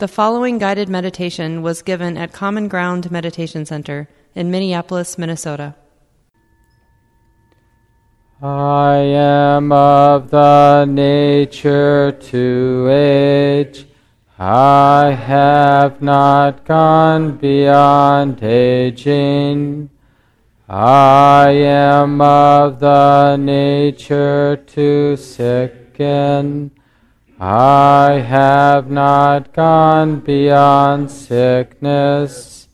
The following guided meditation was given at Common Ground Meditation Center in Minneapolis, Minnesota. I am of the nature to age. I have not gone beyond aging. I am of the nature to sicken. I have not gone beyond sickness.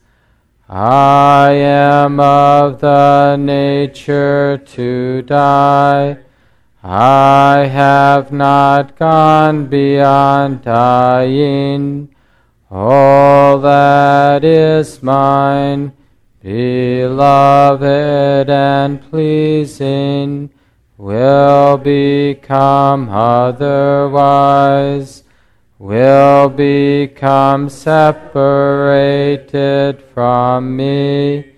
I am of the nature to die. I have not gone beyond dying. All that is mine, beloved and pleasing, will become otherwise, will become separated from me.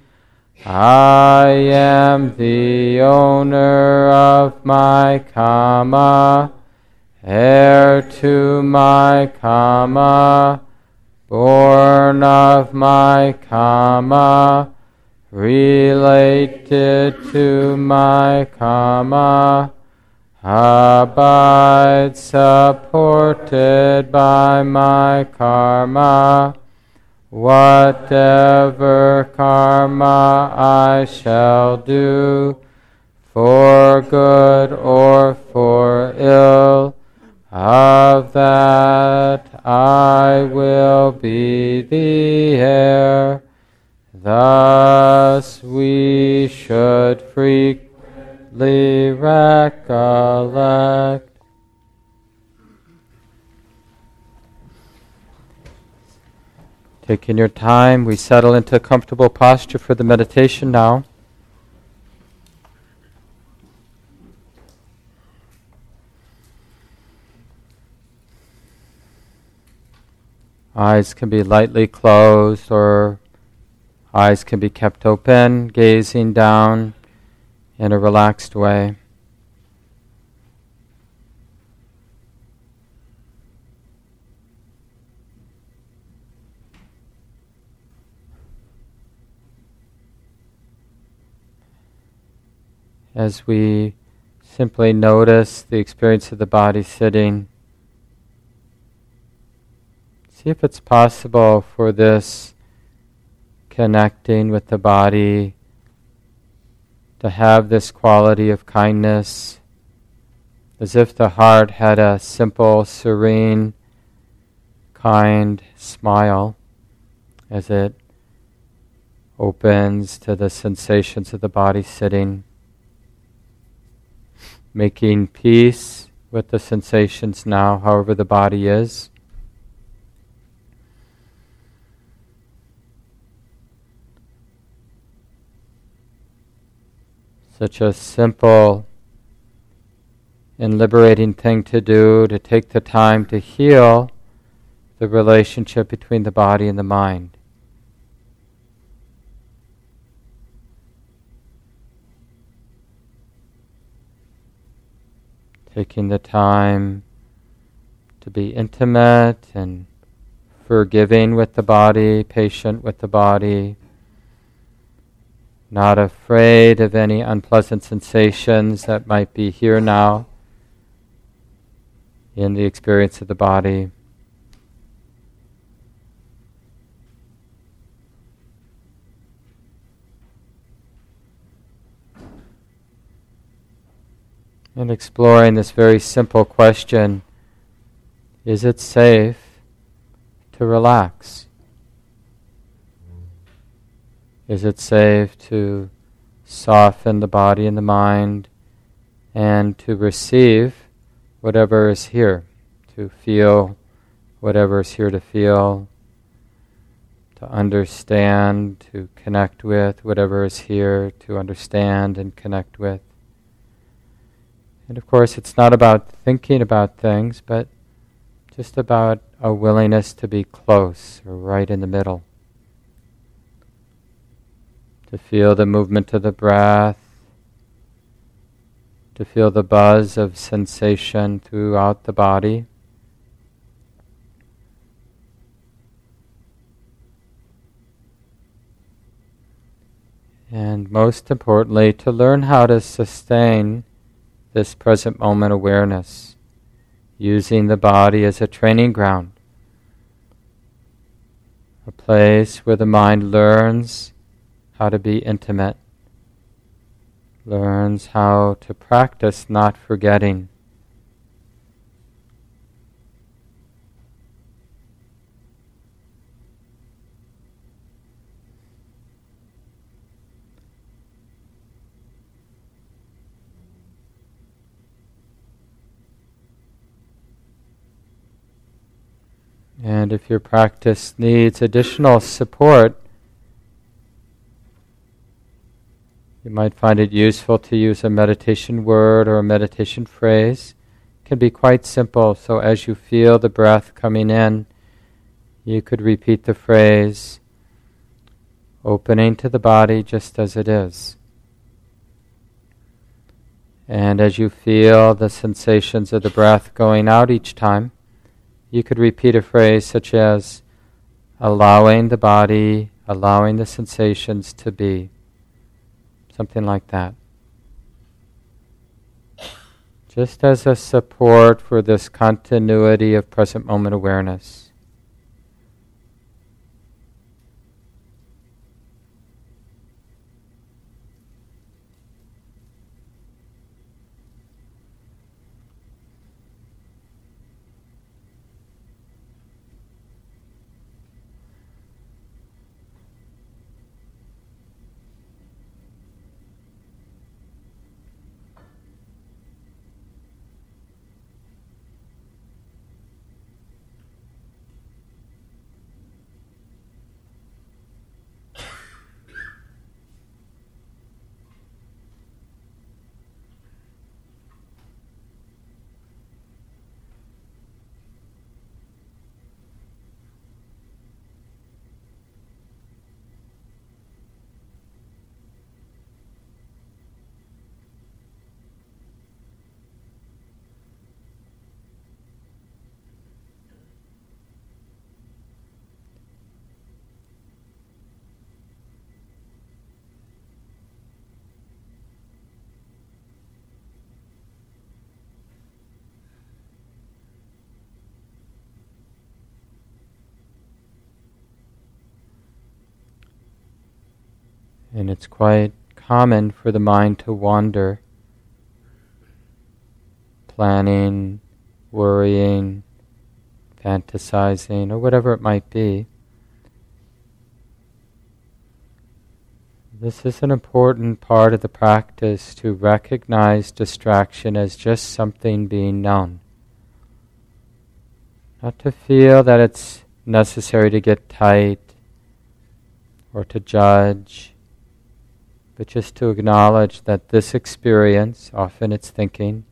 I am the owner of my karma, heir to my karma, born of my karma related to my karma, abide supported by my karma. Whatever karma I shall do, for good or for ill, of that I will be the heir. Thus we should frequently recollect. Taking your time, we settle into a comfortable posture for the meditation now. Eyes can be lightly closed or Eyes can be kept open, gazing down in a relaxed way. As we simply notice the experience of the body sitting, see if it's possible for this connecting with the body, to have this quality of kindness, as if the heart had a simple, serene, kind smile as it opens to the sensations of the body sitting, making peace with the sensations now, however the body is. Such a simple and liberating thing to do to take the time to heal the relationship between the body and the mind. Taking the time to be intimate and forgiving with the body, patient with the body not afraid of any unpleasant sensations that might be here now in the experience of the body. And exploring this very simple question is it safe to relax? Is it safe to soften the body and the mind and to receive whatever is here, to feel whatever is here to feel, to understand, to connect with whatever is here to understand and connect with? And of course, it's not about thinking about things, but just about a willingness to be close or right in the middle to feel the movement of the breath, to feel the buzz of sensation throughout the body. And most importantly, to learn how to sustain this present moment awareness, using the body as a training ground, a place where the mind learns how to be intimate, learns how to practice not forgetting. And if your practice needs additional support, you might find it useful to use a meditation word or a meditation phrase. It can be quite simple. So as you feel the breath coming in, you could repeat the phrase, opening to the body just as it is. And as you feel the sensations of the breath going out each time, you could repeat a phrase such as allowing the body, allowing the sensations to be. Something like that. Just as a support for this continuity of present moment awareness. And it's quite common for the mind to wander, planning, worrying, fantasizing, or whatever it might be. This is an important part of the practice to recognize distraction as just something being known. Not to feel that it's necessary to get tight or to judge but just to acknowledge that this experience, often it's thinking,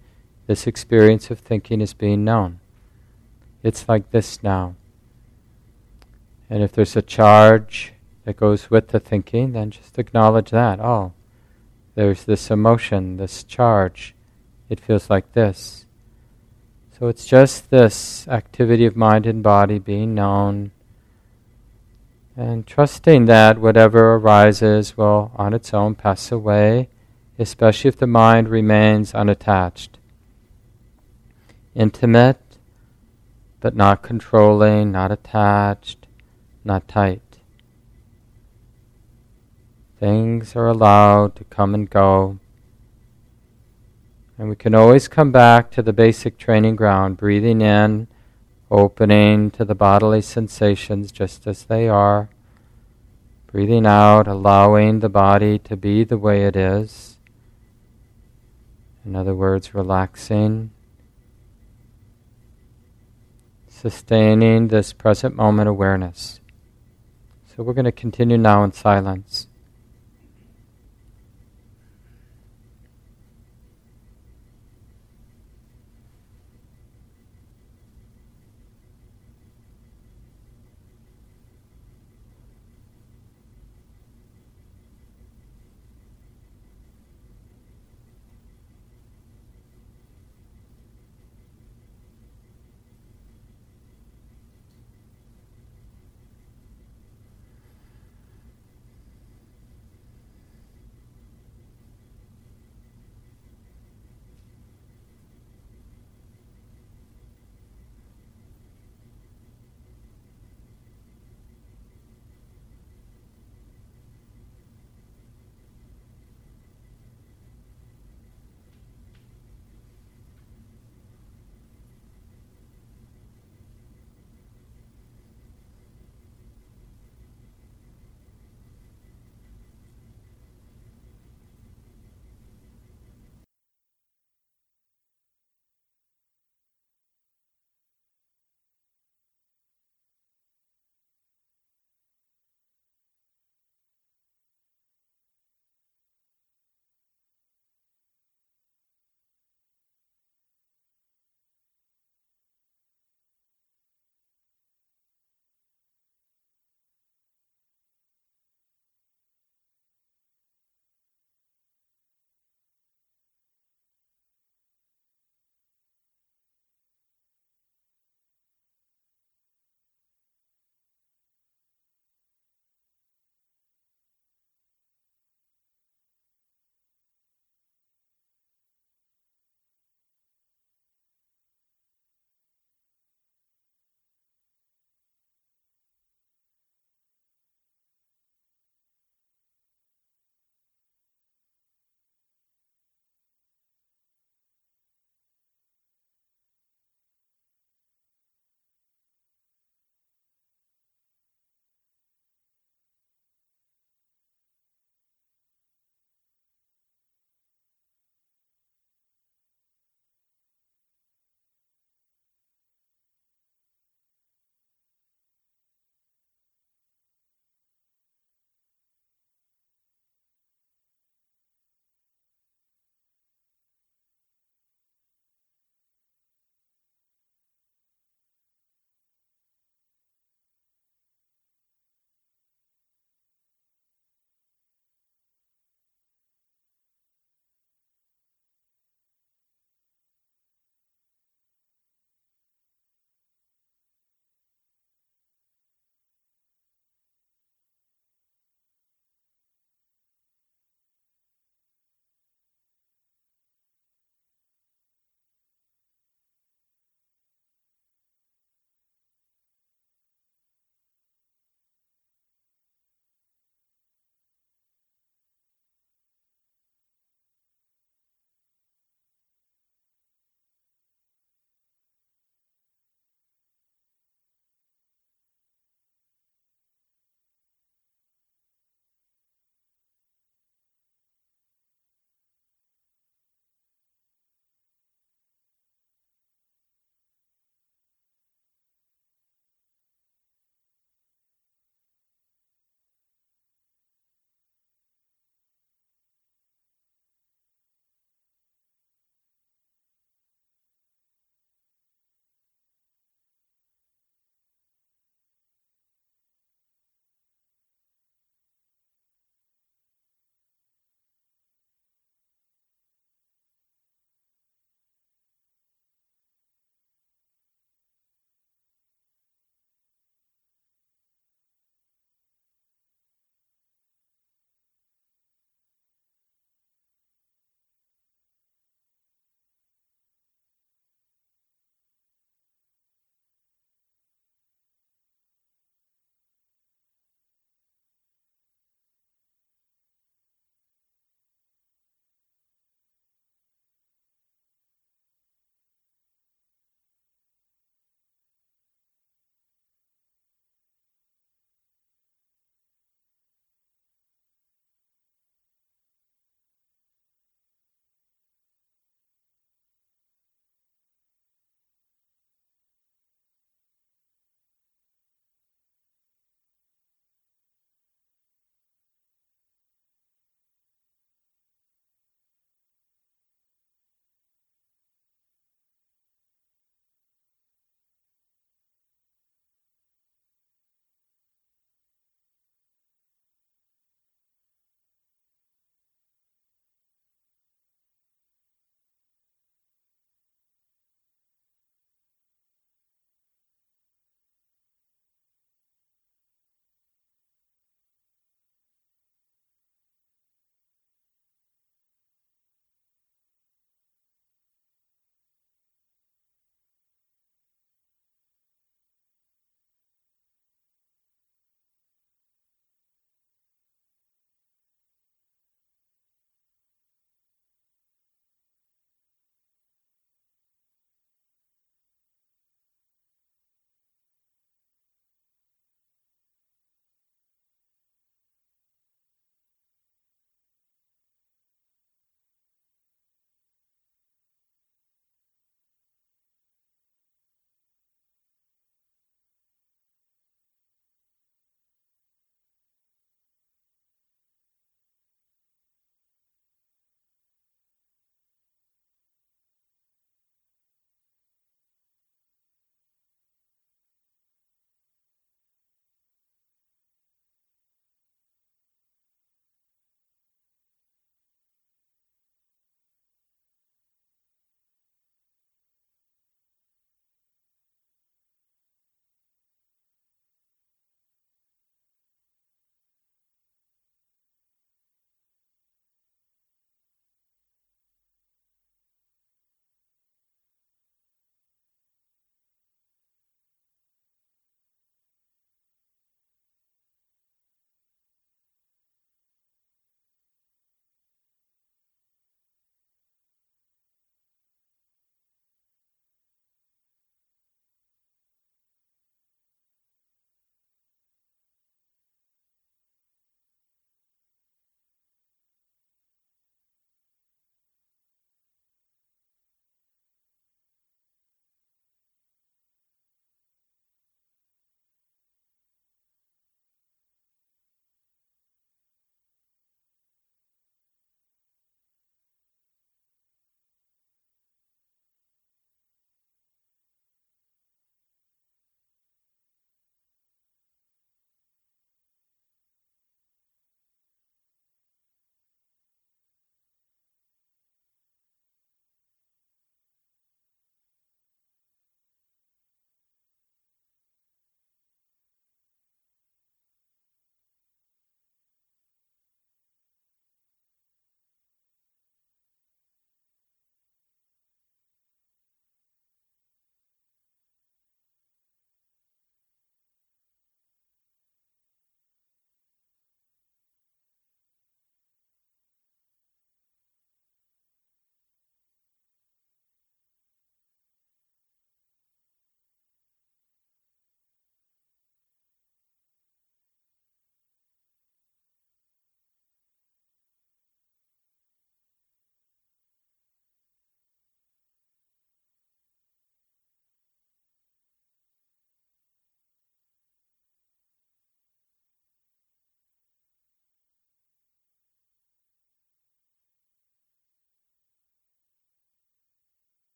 this experience of thinking is being known. It's like this now. And if there's a charge that goes with the thinking, then just acknowledge that. Oh, there's this emotion, this charge. It feels like this. So it's just this activity of mind and body being known and trusting that whatever arises will on its own pass away, especially if the mind remains unattached. Intimate, but not controlling, not attached, not tight. Things are allowed to come and go. And we can always come back to the basic training ground, breathing in opening to the bodily sensations just as they are. Breathing out, allowing the body to be the way it is. In other words, relaxing. Sustaining this present moment awareness. So we're going to continue now in silence.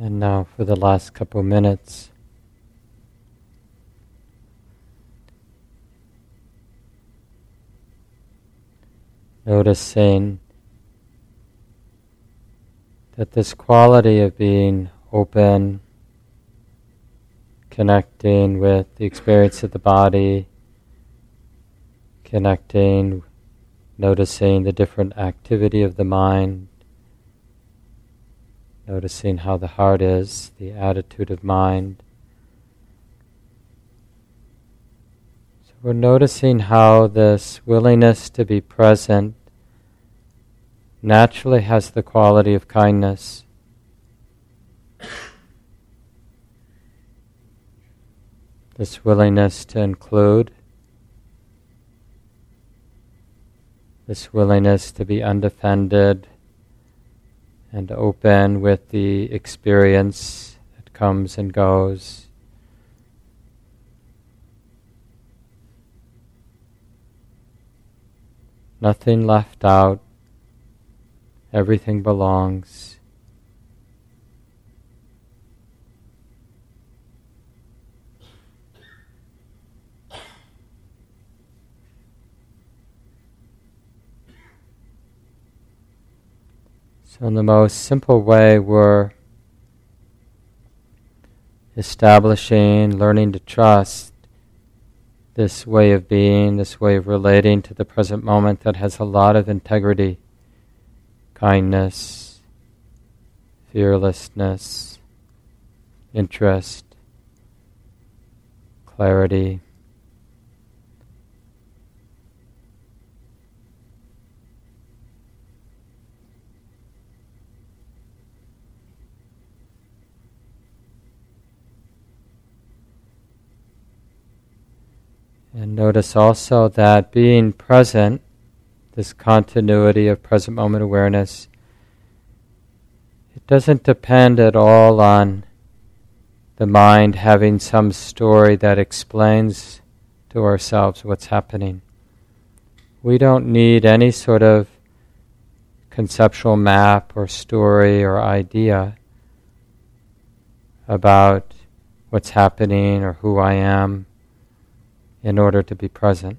And now for the last couple minutes. Noticing that this quality of being open, connecting with the experience of the body, connecting, noticing the different activity of the mind, noticing how the heart is, the attitude of mind. So we're noticing how this willingness to be present naturally has the quality of kindness. This willingness to include, this willingness to be undefended and open with the experience that comes and goes. Nothing left out. Everything belongs. So, in the most simple way, we're establishing, learning to trust this way of being, this way of relating to the present moment that has a lot of integrity kindness, fearlessness, interest, clarity. And notice also that being present this continuity of present moment awareness, it doesn't depend at all on the mind having some story that explains to ourselves what's happening. We don't need any sort of conceptual map or story or idea about what's happening or who I am in order to be present.